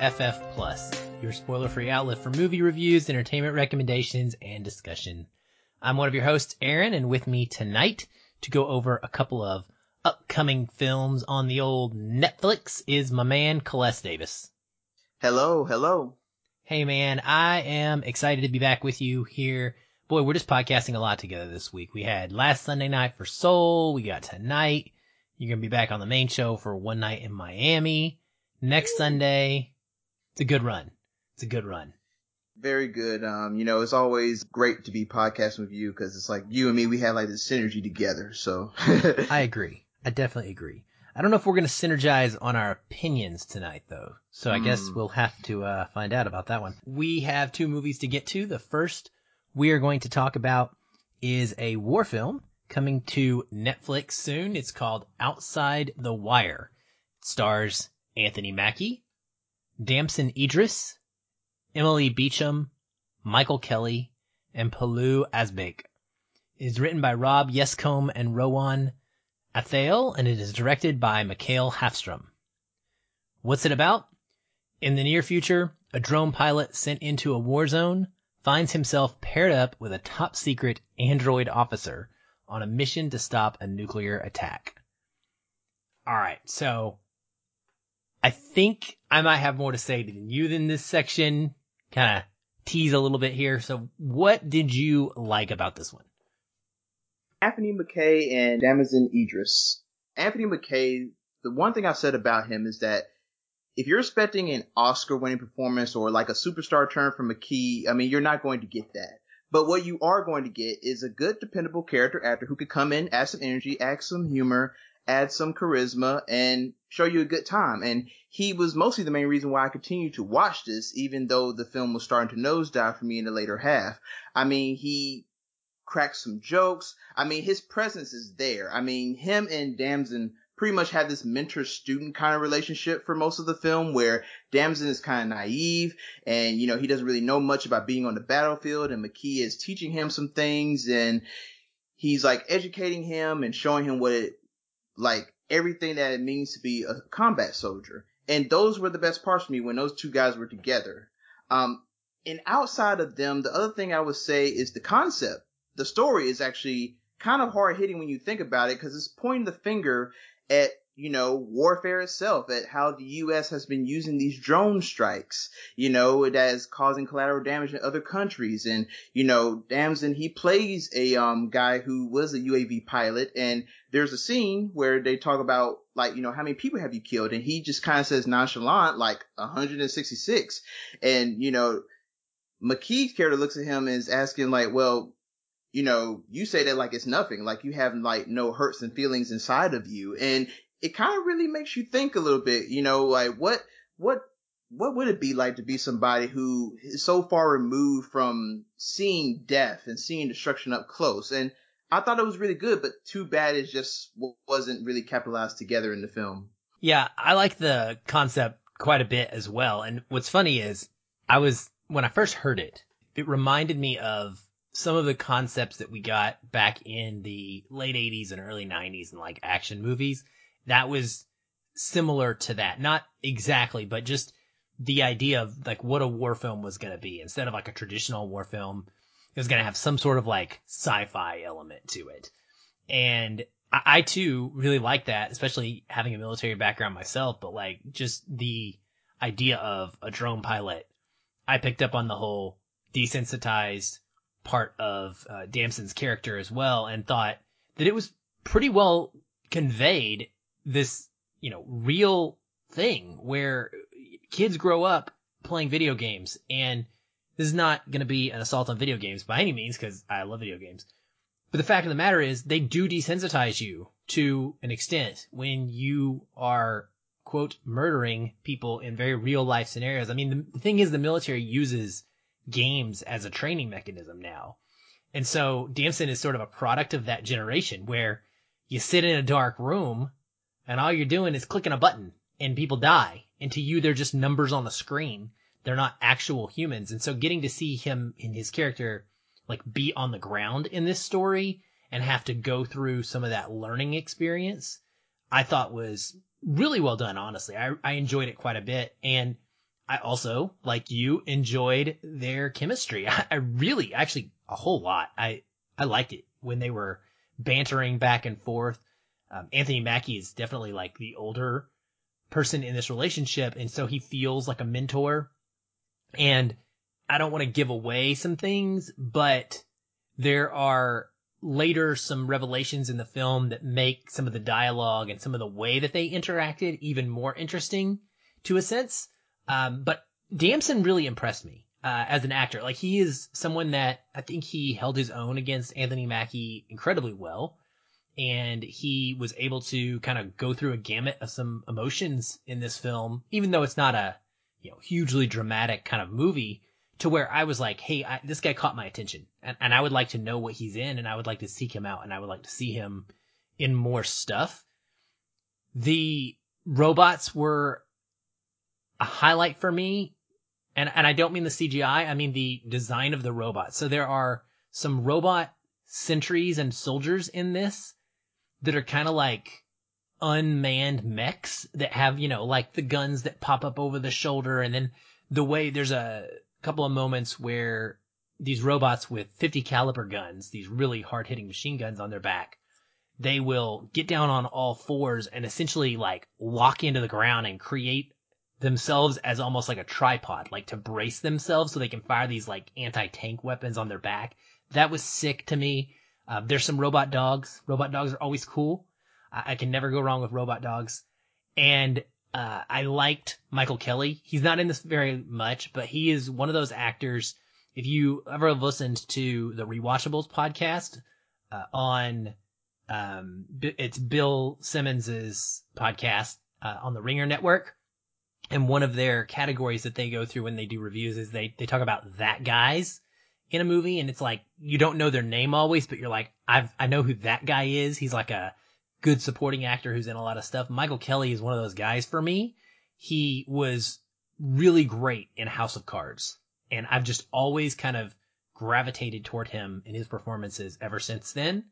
To FF Plus, your spoiler-free outlet for movie reviews, entertainment recommendations, and discussion. I'm one of your hosts, Aaron, and with me tonight to go over a couple of upcoming films on the old Netflix is my man, Celeste Davis. Hello, hello. Hey man, I am excited to be back with you here. Boy, we're just podcasting a lot together this week. We had last Sunday night for Soul, we got tonight. You're gonna be back on the main show for one night in Miami next Sunday. It's a good run. It's a good run. Very good. Um, you know, it's always great to be podcasting with you because it's like you and me, we have like this synergy together. So I agree. I definitely agree. I don't know if we're going to synergize on our opinions tonight though. So I mm. guess we'll have to uh, find out about that one. We have two movies to get to. The first we are going to talk about is a war film coming to Netflix soon. It's called Outside the Wire. It stars Anthony Mackie, Damson Idris, Emily Beecham, Michael Kelly, and Pilou Asbæk. It is written by Rob Yescombe and Rowan Athale, and it is directed by Mikael Hafstrom. What's it about? In the near future, a drone pilot sent into a war zone finds himself paired up with a top secret android officer on a mission to stop a nuclear attack. Alright, so I think I might have more to say than you in this section. Kind of tease a little bit here. So what did you like about this one? Anthony Mackie and Damson Idris. Anthony Mackie, the one thing I've said about him is that if you're expecting an Oscar winning performance or like a superstar turn from Mackie, I mean, you're not going to get that. But what you are going to get is a good, dependable character actor who could come in, add some energy, add some humor, add some charisma and show you a good time. And he was mostly the main reason why I continued to watch this, even though the film was starting to nosedive for me in the later half. I mean, he cracked some jokes. I mean, his presence is there. I mean, him and Damson pretty much have this mentor student kind of relationship for most of the film where Damson is kind of naive and, you know, he doesn't really know much about being on the battlefield and Mackie is teaching him some things and he's like educating him and showing him what it like everything that it means to be a combat soldier. And those were the best parts for me when those two guys were together. Um, and outside of them, the other thing I would say is the concept. The story is actually kind of hard hitting when you think about it because it's pointing the finger at you know, warfare itself, at how the U.S. has been using these drone strikes, you know, that is causing collateral damage in other countries. And, you know, Damson, he plays a, um, guy who was a UAV pilot. And there's a scene where they talk about, like, you know, how many people have you killed? And he just kind of says nonchalant, like 166. And, you know, Mackie's character looks at him and is asking, like, well, you know, you say that like it's nothing, like you have like no hurts and feelings inside of you. And it kind of really makes you think a little bit, you know, like what, what, what would it be like to be somebody who is so far removed from seeing death and seeing destruction up close? And I thought it was really good, but too bad it just wasn't really capitalized together in the film. Yeah, I like the concept quite a bit as well. And what's funny is I was, when I first heard it, it reminded me of some of the concepts that we got back in the late 80s and early 90s in like action movies that was similar to that. Not exactly, but just the idea of like what a war film was going to be instead of like a traditional war film. It was going to have some sort of like sci-fi element to it. And I, I too really like that, especially having a military background myself, but like just the idea of a drone pilot. I picked up on the whole desensitized part of uh, Damson's character as well and thought that it was pretty well conveyed this, you know, real thing where kids grow up playing video games and this is not going to be an assault on video games by any means because I love video games. But the fact of the matter is they do desensitize you to an extent when you are quote murdering people in very real life scenarios. I mean, the, thing is the military uses games as a training mechanism now. And so Damson is sort of a product of that generation where you sit in a dark room and all you're doing is clicking a button and people die. And to you, they're just numbers on the screen. They're not actual humans. And so getting to see him in his character, like be on the ground in this story and have to go through some of that learning experience, I thought was really well done, honestly. I, I enjoyed it quite a bit. And I also, like you, enjoyed their chemistry. I, I really, actually, a whole lot. I, I liked it when they were bantering back and forth. Um, Anthony Mackie is definitely like the older person in this relationship. And so he feels like a mentor. And I don't want to give away some things, but there are later some revelations in the film that make some of the dialogue and some of the way that they interacted even more interesting to a sense. Um, but Damson really impressed me uh, as an actor. Like he is someone that I think he held his own against Anthony Mackie incredibly well. And he was able to kind of go through a gamut of some emotions in this film, even though it's not a, you know, hugely dramatic kind of movie to where I was like, Hey, I, this guy caught my attention and, and I would like to know what he's in and I would like to seek him out and I would like to see him in more stuff. The robots were a highlight for me and and I don't mean the CGI, I mean the design of the robots. So there are some robot sentries and soldiers in this that are kind of like unmanned mechs that have, you know, like the guns that pop up over the shoulder and then the way there's a couple of moments where these robots with 50 caliber guns, these really hard hitting machine guns on their back, they will get down on all fours and essentially like lock into the ground and create themselves as almost like a tripod, like to brace themselves so they can fire these like anti-tank weapons on their back. That was sick to me. Uh, there's some robot dogs. Robot dogs are always cool. I, I can never go wrong with robot dogs. And uh, I liked Michael Kelly. He's not in this very much, but he is one of those actors. If you ever listened to the Rewatchables podcast uh, on, um, it's Bill Simmons's podcast uh, on the Ringer Network and one of their categories that they go through when they do reviews is they, they talk about that guys in a movie. And it's like, you don't know their name always, but you're like, I've, I know who that guy is. He's like a good supporting actor who's in a lot of stuff. Michael Kelly is one of those guys for me. He was really great in House of Cards. And I've just always kind of gravitated toward him in his performances ever since then.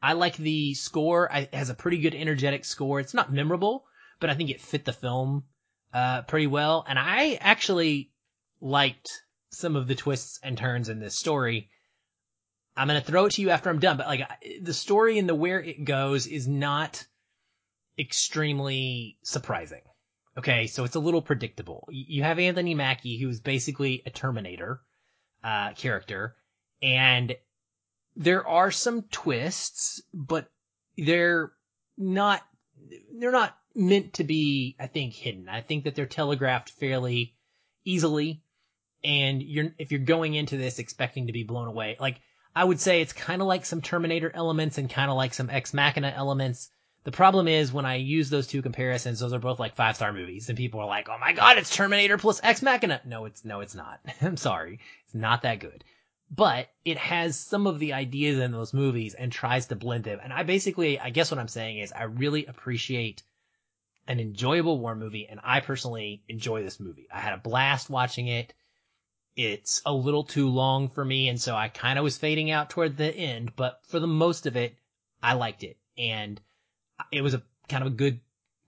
I like the score. it has a pretty good energetic score. It's not memorable, but I think it fit the film uh, pretty well. And I actually liked some of the twists and turns in this story. I'm going to throw it to you after I'm done, but like the story and the where it goes is not extremely surprising. Okay. So it's a little predictable. You have Anthony Mackie, who's basically a Terminator, uh, character and there are some twists, but they're not, they're not meant to be, I think, hidden. I think that they're telegraphed fairly easily. And you're, if you're going into this expecting to be blown away, like, I would say it's kind of like some Terminator elements and kind of like some Ex Machina elements. The problem is when I use those two comparisons, those are both like five star movies and people are like, Oh my God, it's Terminator plus Ex Machina. No, it's, no, it's not. I'm sorry. It's not that good, but it has some of the ideas in those movies and tries to blend them. And I basically, I guess what I'm saying is I really appreciate an enjoyable war movie, and I personally enjoy this movie. I had a blast watching it. It's a little too long for me, and so I kind of was fading out toward the end, but for the most of it, I liked it. And it was a kind of a good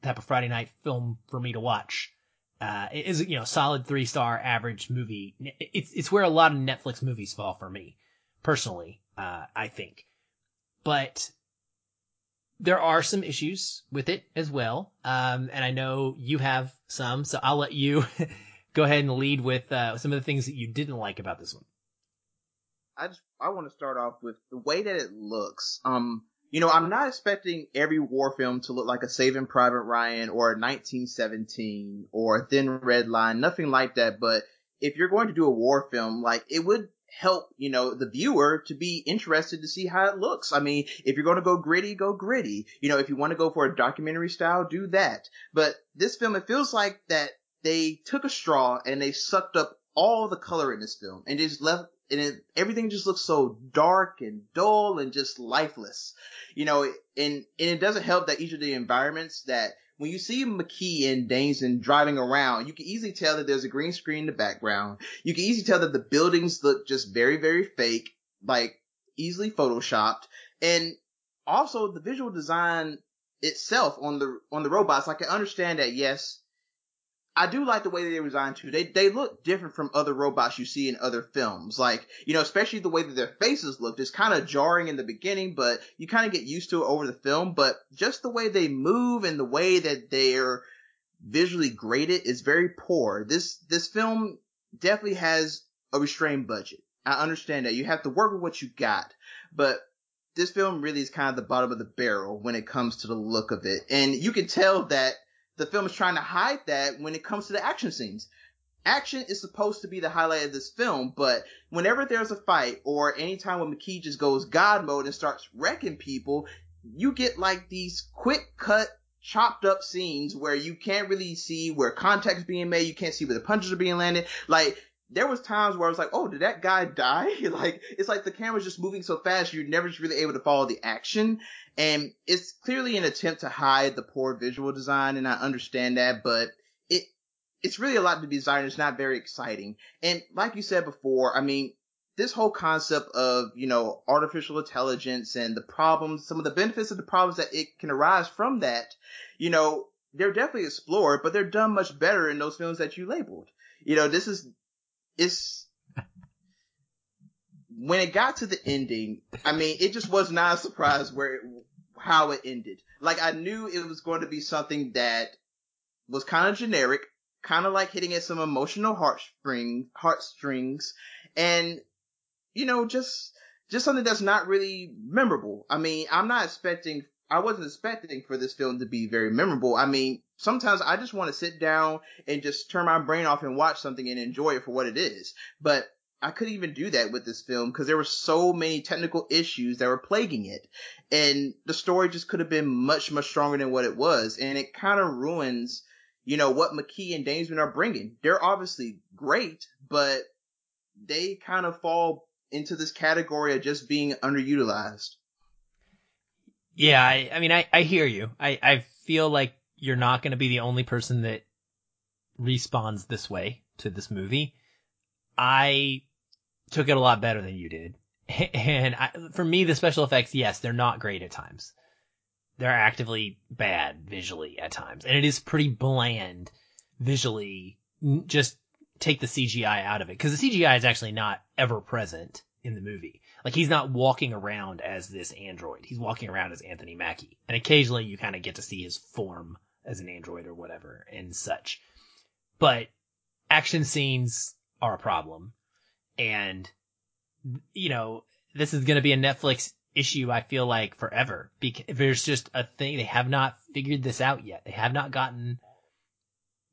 type of Friday night film for me to watch. Uh, it is, you know, solid three star average movie. It's, it's where a lot of Netflix movies fall for me, personally, uh, I think. But there are some issues with it as well. Um, and I know you have some, so I'll let you go ahead and lead with, uh, some of the things that you didn't like about this one. I just, I want to start off with the way that it looks. Um, you know, I'm not expecting every war film to look like a Saving Private Ryan or a 1917 or a Thin Red Line, nothing like that. But if you're going to do a war film, like it would help, you know, the viewer to be interested to see how it looks. I mean, if you're going to go gritty, go gritty. You know, if you want to go for a documentary style, do that. But this film, it feels like that they took a straw and they sucked up all the color in this film and just left and it, everything just looks so dark and dull and just lifeless, you know, and, and it doesn't help that each of the environments that when you see Mackie and Damson driving around, you can easily tell that there's a green screen in the background. You can easily tell that the buildings look just very, very fake, like easily photoshopped. And also the visual design itself on the on the robots. Like I understand that, yes, I do like the way they designed too. They they look different from other robots you see in other films. Like, you know, especially the way that their faces looked. is kind of jarring in the beginning, but you kind of get used to it over the film. But just the way they move and the way that they're visually graded is very poor. This this film definitely has a restrained budget. I understand that. You have to work with what you got. But this film really is kind of the bottom of the barrel when it comes to the look of it. And you can tell that the film is trying to hide that when it comes to the action scenes. Action is supposed to be the highlight of this film, but whenever there's a fight or anytime when Mackie just goes God mode and starts wrecking people, you get like these quick cut chopped up scenes where you can't really see where contact is being made, you can't see where the punches are being landed. Like there was times where I was like, oh, did that guy die? like, it's like the camera's just moving so fast, you're never really able to follow the action. And it's clearly an attempt to hide the poor visual design, and I understand that, but it, it's really a lot to be designed. It's not very exciting. And like you said before, I mean, this whole concept of, you know, artificial intelligence and the problems, some of the benefits of the problems that it can arise from that, you know, they're definitely explored, but they're done much better in those films that you labeled. You know, this is it's when it got to the ending, I mean, it just was not a surprise where it, how it ended. Like I knew it was going to be something that was kind of generic, kind of like hitting at some emotional heartstring heartstrings, and you know, just just something that's not really memorable. I mean, I'm not expecting I wasn't expecting for this film to be very memorable. I mean, sometimes I just want to sit down and just turn my brain off and watch something and enjoy it for what it is. But I couldn't even do that with this film because there were so many technical issues that were plaguing it. And the story just could have been much, much stronger than what it was. And it kind of ruins, you know, what Mackie and Damsman are bringing. They're obviously great, but they kind of fall into this category of just being underutilized. Yeah, I, I mean, I, I hear you. I, I feel like you're not going to be the only person that responds this way to this movie. I took it a lot better than you did. And I, for me, the special effects, yes, they're not great at times. They're actively bad visually at times. And it is pretty bland visually. Just take the CGI out of it. Cause the CGI is actually not ever present in the movie. Like he's not walking around as this android. He's walking around as Anthony Mackie. And occasionally you kind of get to see his form as an android or whatever and such. But action scenes are a problem. And, you know, this is going to be a Netflix issue, I feel like forever because there's just a thing. They have not figured this out yet. They have not gotten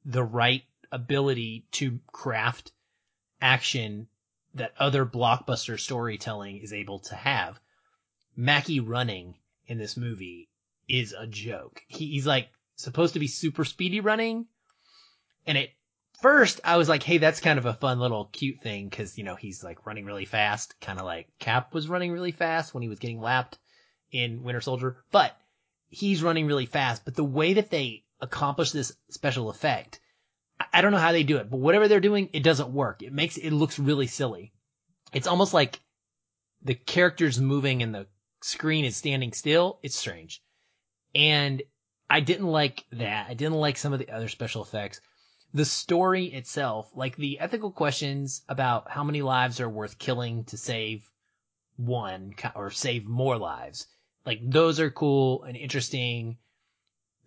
the right ability to craft action that other blockbuster storytelling is able to have. Mackie running in this movie is a joke. He, he's like supposed to be super speedy running. And at first I was like, Hey, that's kind of a fun little cute thing. Cause you know, he's like running really fast, kind of like Cap was running really fast when he was getting lapped in Winter Soldier, but he's running really fast. But the way that they accomplish this special effect I don't know how they do it, but whatever they're doing, it doesn't work. It makes, it looks really silly. It's almost like the character's moving and the screen is standing still. It's strange. And I didn't like that. I didn't like some of the other special effects. The story itself, like the ethical questions about how many lives are worth killing to save one or save more lives, like those are cool and interesting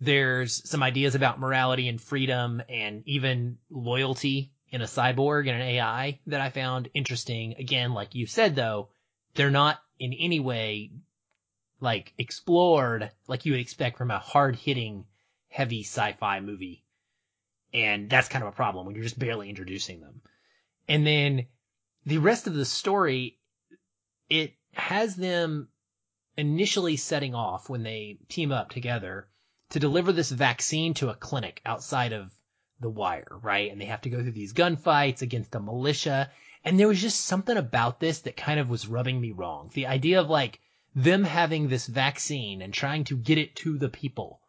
there's some ideas about morality and freedom and even loyalty in a cyborg and an AI that I found interesting. Again, like you said though, they're not in any way like explored like you would expect from a hard hitting heavy sci-fi movie. And that's kind of a problem when you're just barely introducing them. And then the rest of the story, it has them initially setting off when they team up together to deliver this vaccine to a clinic outside of the wire, right? And they have to go through these gunfights against the militia. And there was just something about this that kind of was rubbing me wrong. The idea of like them having this vaccine and trying to get it to the people.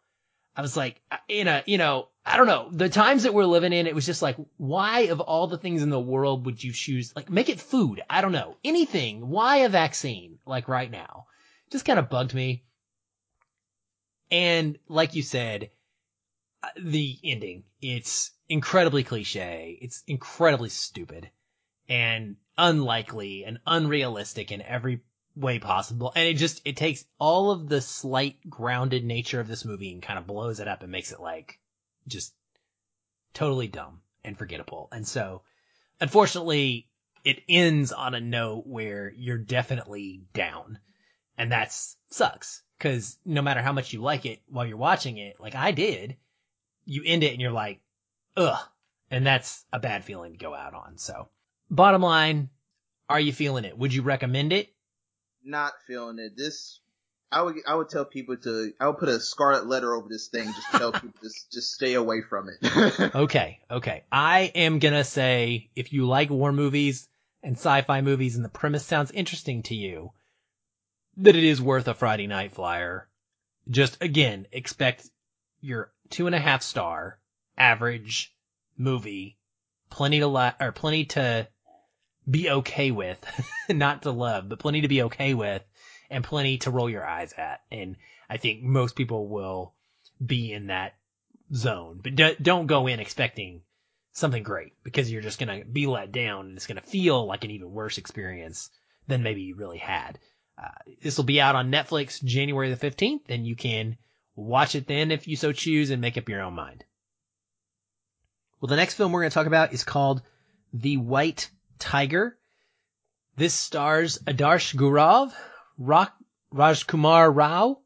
I was like, in a, you know, I don't know. The times that we're living in, it was just like, why of all the things in the world would you choose? Like, make it food. I don't know. Anything. Why a vaccine? Like right now. Just kind of bugged me And like you said, uh, the ending, it's incredibly cliche. It's incredibly stupid and unlikely and unrealistic in every way possible. And it just, it takes all of the slight grounded nature of this movie and kind of blows it up and makes it like just totally dumb and forgettable. And so unfortunately it ends on a note where you're definitely down and that's sucks because no matter how much you like it while you're watching it, like I did, you end it and you're like, ugh. And that's a bad feeling to go out on. So bottom line, are you feeling it? Would you recommend it? Not feeling it. This, I would, I would tell people to, I would put a scarlet letter over this thing, just tell people just, just stay away from it. okay. Okay. I am gonna say if you like war movies and sci-fi movies and the premise sounds interesting to you, that it is worth a Friday night flyer. Just again, expect your two and a half star average movie, plenty to la- or plenty to be okay with, not to love, but plenty to be okay with and plenty to roll your eyes at. And I think most people will be in that zone, but don't go in expecting something great because you're just going to be let down and it's going to feel like an even worse experience than maybe you really had. Uh, this will be out on Netflix January the 15th and you can watch it then if you so choose and make up your own mind. Well, the next film we're going to talk about is called The White Tiger. This stars Adarsh Gourav, Rock, Rajkumar Rao,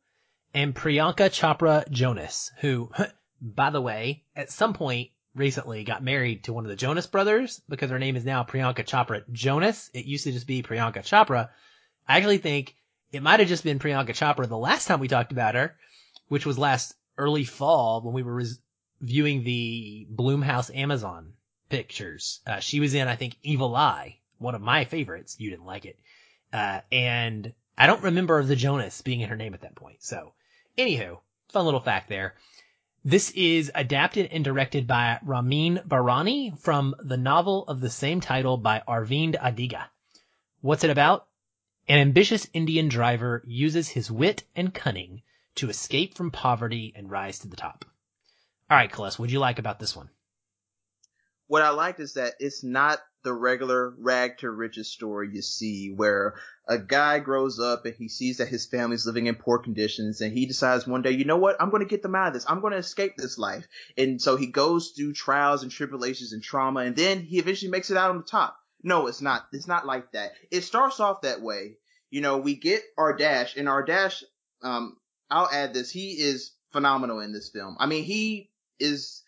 and Priyanka Chopra Jonas, who, by the way, at some point recently got married to one of the Jonas brothers because her name is now Priyanka Chopra Jonas. It used to just be Priyanka Chopra. I actually think it might have just been Priyanka Chopra the last time we talked about her, which was last early fall when we were res- viewing the Blumhouse Amazon pictures. Uh, she was in, I think, Evil Eye, one of my favorites. You didn't like it. Uh, and I don't remember the Jonas being in her name at that point. So, anywho, fun little fact there. This is adapted and directed by Ramin Bahrani from the novel of the same title by Arvind Adiga. What's it about? An ambitious Indian driver uses his wit and cunning to escape from poverty and rise to the top. All right, Celeste, what'd you like about this one? What I liked is that it's not the regular rag to riches story you see where a guy grows up and he sees that his family's living in poor conditions and he decides one day, you know what? I'm going to get them out of this. I'm going to escape this life. And so he goes through trials and tribulations and trauma and then he eventually makes it out on the top. No, it's not. It's not like that. It starts off that way. You know, we get Adarsh and Adarsh, um, I'll add this. He is phenomenal in this film. I mean, he is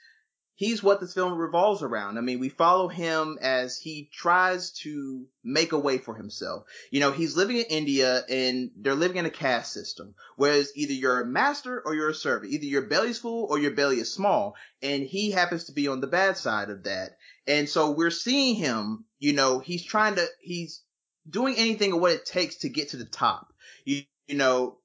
he's what this film revolves around. I mean, we follow him as he tries to make a way for himself. You know, he's living in India and they're living in a caste system, whereas either you're a master or you're a servant. Either your belly's full or your belly is small. And he happens to be on the bad side of that. And so we're seeing him, you know, he's trying to, he's doing anything of what it takes to get to the top. You, you know,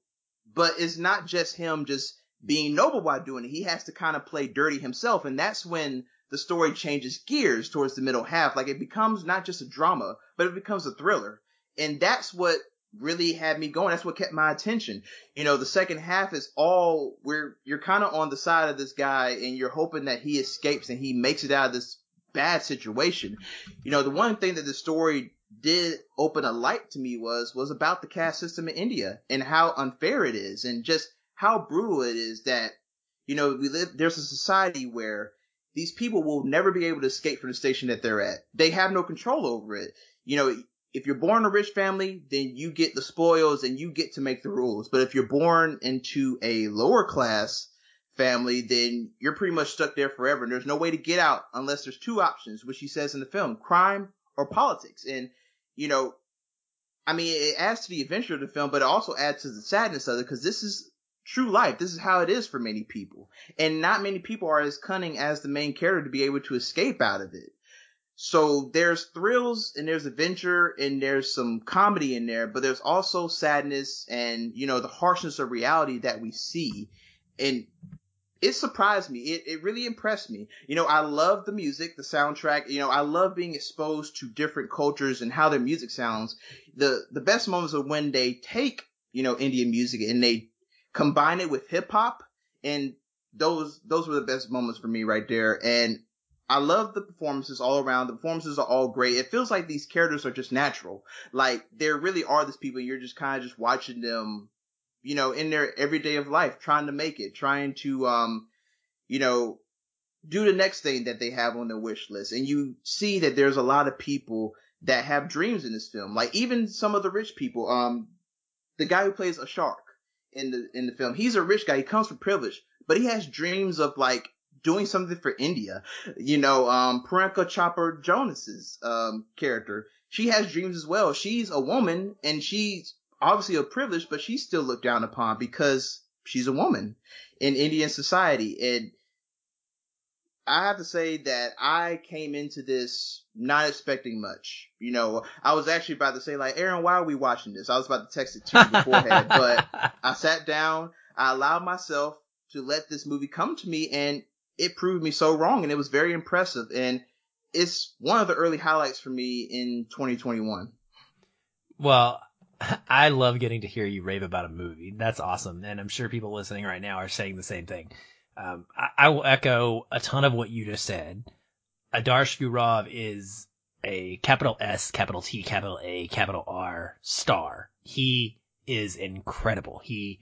but it's not just him just being noble while doing it. He has to kind of play dirty himself. And that's when the story changes gears towards the middle half. Like it becomes not just a drama, but it becomes a thriller. And that's what really had me going. That's what kept my attention. You know, the second half is all where you're kind of on the side of this guy and you're hoping that he escapes and he makes it out of this bad situation. You know, the one thing that the story did open a light to me was, was about the caste system in India and how unfair it is and just how brutal it is that, you know, we live, there's a society where these people will never be able to escape from the station that they're at. They have no control over it. You know, if you're born a rich family, then you get the spoils and you get to make the rules. But if you're born into a lower class family, then you're pretty much stuck there forever. And there's no way to get out unless there's two options, which he says in the film, crime or politics. And, you know, I mean, it adds to the adventure of the film, but it also adds to the sadness of it because this is true life. This is how it is for many people. And not many people are as cunning as the main character to be able to escape out of it. So there's thrills and there's adventure and there's some comedy in there, but there's also sadness and, you know, the harshness of reality that we see. And it surprised me. It, it really impressed me. You know, I love the music, the soundtrack. You know, I love being exposed to different cultures and how their music sounds. The, the best moments are when they take, you know, Indian music and they combine it with hip hop And those, those were the best moments for me right there. And I love the performances all around. The performances are all great. It feels like these characters are just natural. Like there really are these people. You're just kind of just watching them, you know, in their everyday of life, trying to make it, trying to, um, you know, do the next thing that they have on their wish list. And you see that there's a lot of people that have dreams in this film. Like even some of the rich people, um, the guy who plays Ashok in the, in the film, he's a rich guy. He comes from privilege, but he has dreams of like doing something for India. You know, um, Priyanka Chopra Jonas's, um, character, she has dreams as well. She's a woman and she's obviously a privilege, but she's still looked down upon because she's a woman in Indian society. And I have to say that I came into this not expecting much. You know, I was actually about to say like, Aaron, why are we watching this? I was about to text it to you beforehand, but I sat down, I allowed myself to let this movie come to me and it proved me so wrong and it was very impressive. And it's one of the early highlights for me in 2021. Well, I love getting to hear you rave about a movie. That's awesome. And I'm sure people listening right now are saying the same thing. Um, I, I, will echo a ton of what you just said. Adarsh Gourav is a capital S, capital T, capital A, capital R star. He is incredible. He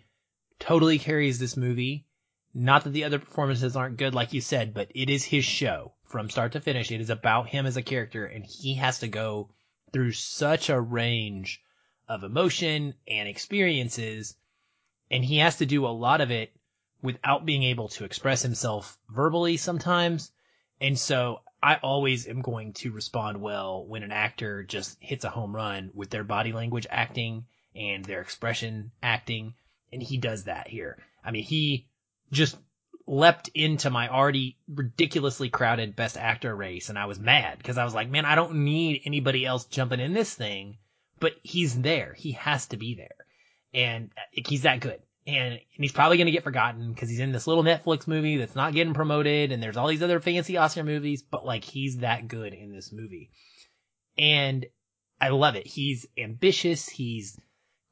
totally carries this movie. Not that the other performances aren't good, like you said, but it is his show from start to finish. It is about him as a character, and he has to go through such a range of emotion and experiences, and he has to do a lot of it without being able to express himself verbally sometimes. And so I always am going to respond well when an actor just hits a home run with their body language acting and their expression acting. And he does that here. I mean, he just leapt into my already ridiculously crowded best actor race and I was mad because I was like, man, I don't need anybody else jumping in this thing, but he's there. He has to be there. And he's that good. And, and he's probably going to get forgotten because he's in this little Netflix movie that's not getting promoted and there's all these other fancy Oscar movies, but like he's that good in this movie. And I love it. He's ambitious. He's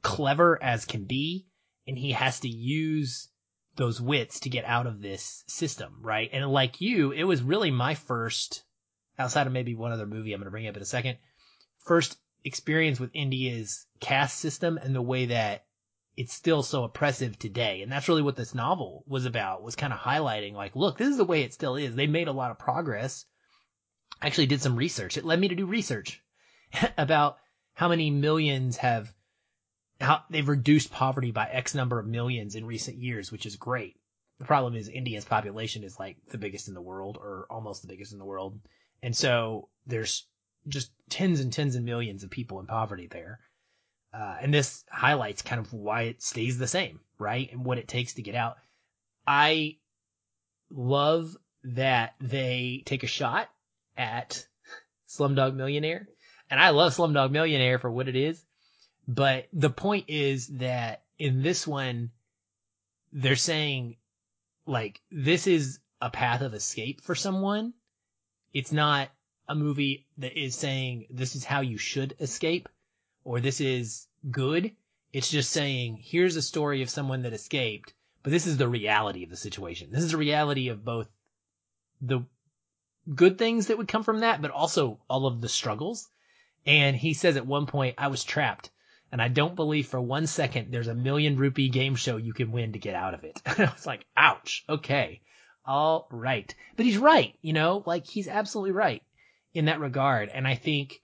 clever as can be and he has to use those wits to get out of this system, right? And like you, it was really my first, outside of maybe one other movie I'm going to bring up in a second, first experience with India's caste system and the way that it's still so oppressive today. And that's really what this novel was about, was kind of highlighting like, look, this is the way it still is. They made a lot of progress. I actually did some research. It led me to do research about how many millions have how they've reduced poverty by X number of millions in recent years, which is great. The problem is India's population is like the biggest in the world or almost the biggest in the world. And so there's just tens and tens of millions of people in poverty there. Uh, and this highlights kind of why it stays the same, right? And what it takes to get out. I love that they take a shot at Slumdog Millionaire. And I love Slumdog Millionaire for what it is. But the point is that in this one, they're saying like this is a path of escape for someone. It's not a movie that is saying this is how you should escape or this is good. It's just saying here's a story of someone that escaped, but this is the reality of the situation. This is the reality of both the good things that would come from that, but also all of the struggles. And he says at one point, I was trapped and I don't believe for one second there's a million rupee game show you can win to get out of it. I was like, ouch. Okay. All right. But he's right. You know, like he's absolutely right in that regard. And I think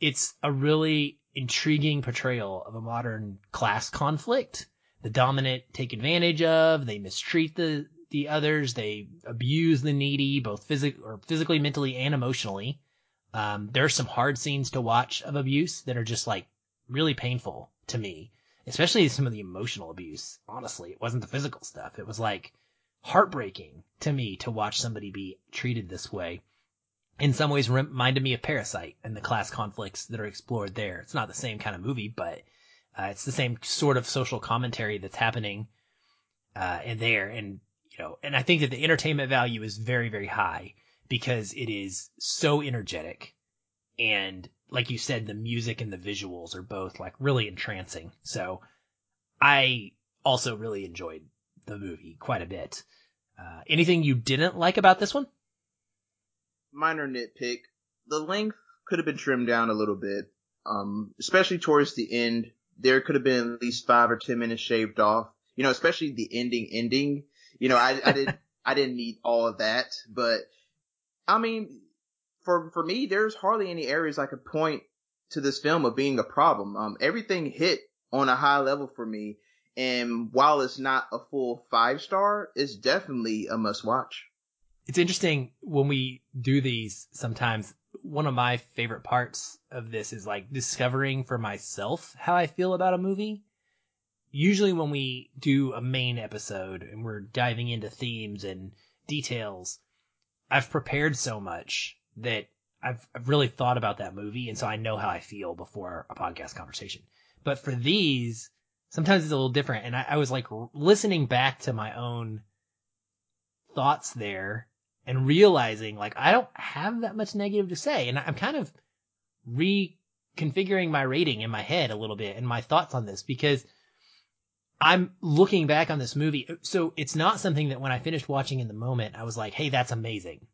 it's a really intriguing portrayal of a modern class conflict. The dominant take advantage of, they mistreat the, the others, they abuse the needy, both physically or physically, mentally, and emotionally. Um, there are some hard scenes to watch of abuse that are just like really painful to me, especially some of the emotional abuse. Honestly, it wasn't the physical stuff. It was like heartbreaking to me to watch somebody be treated this way. In some ways reminded me of Parasite and the class conflicts that are explored there. It's not the same kind of movie, but uh, it's the same sort of social commentary that's happening uh, in there. And you know, and I think that the entertainment value is very, very high because it is so energetic and like you said, the music and the visuals are both like really entrancing. So I also really enjoyed the movie quite a bit. Uh, anything you didn't like about this one? Minor nitpick. The length could have been trimmed down a little bit, um, especially towards the end. There could have been at least five or ten minutes shaved off. You know, especially the ending ending. You know, I, I didn't I didn't need all of that, but I mean, for for me, there's hardly any areas I could point to this film of being a problem. Um, everything hit on a high level for me. And while it's not a full five star, it's definitely a must watch. It's interesting when we do these sometimes. One of my favorite parts of this is like discovering for myself how I feel about a movie. Usually when we do a main episode and we're diving into themes and details, I've prepared so much that I've, I've really thought about that movie. And so I know how I feel before a podcast conversation. But for these, sometimes it's a little different. And I, I was like listening back to my own thoughts there and realizing like I don't have that much negative to say. And I'm kind of reconfiguring my rating in my head a little bit and my thoughts on this because I'm looking back on this movie. So it's not something that when I finished watching in the moment, I was like, Hey, that's amazing.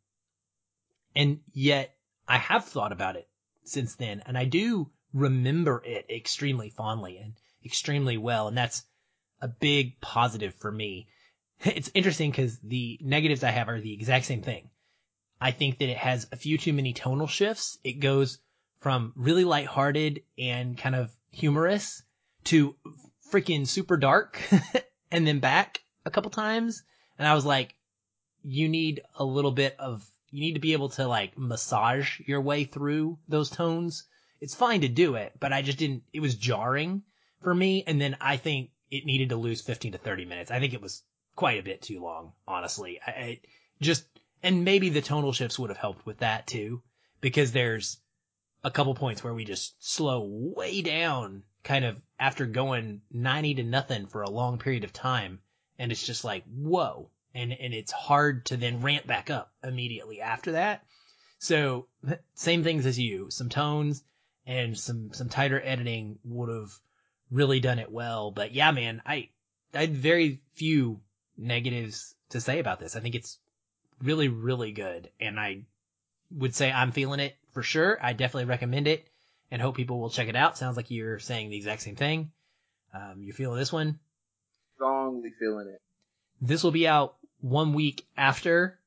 And yet I have thought about it since then and I do remember it extremely fondly and extremely well. And that's a big positive for me. It's interesting because the negatives I have are the exact same thing. I think that it has a few too many tonal shifts. It goes from really lighthearted and kind of humorous to freaking super dark and then back a couple times. And I was like, you need a little bit of, you need to be able to like massage your way through those tones. It's fine to do it, but I just didn't, it was jarring for me. And then I think it needed to lose 15 to 30 minutes. I think it was quite a bit too long, honestly. I, I just, and maybe the tonal shifts would have helped with that too, because there's a couple points where we just slow way down kind of after going 90 to nothing for a long period of time. And it's just like, whoa. And, and it's hard to then ramp back up immediately after that. So same things as you, some tones and some, some tighter editing would have really done it well. But yeah, man, I, I had very few negatives to say about this. I think it's really, really good. And I would say I'm feeling it for sure. I definitely recommend it and hope people will check it out. Sounds like you're saying the exact same thing. Um, you're feeling this one? Strongly feeling it. This will be out one week after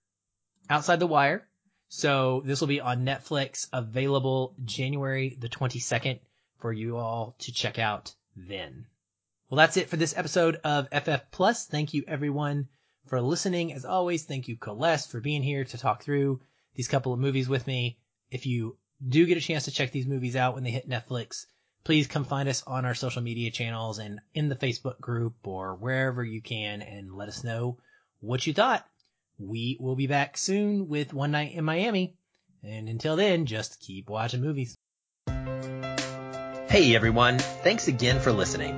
Outside the Wire. So this will be on Netflix available January the 22nd for you all to check out then. Well, that's it for this episode of FF Plus. Thank you everyone for listening. As always, thank you Coles for being here to talk through these couple of movies with me. If you do get a chance to check these movies out when they hit Netflix, please come find us on our social media channels and in the Facebook group or wherever you can and let us know what you thought. We will be back soon with One Night in Miami. And until then, just keep watching movies. Hey everyone, thanks again for listening.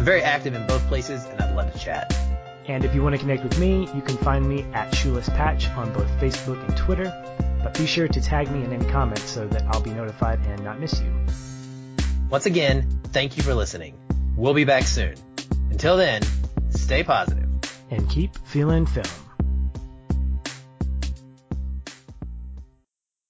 I'm very active in both places and I'd love to chat. And if you want to connect with me, you can find me at Shoeless Patch on both Facebook and Twitter. But be sure to tag me in any comments so that I'll be notified and not miss you. Once again, thank you for listening. We'll be back soon. Until then, stay positive and keep feeling film.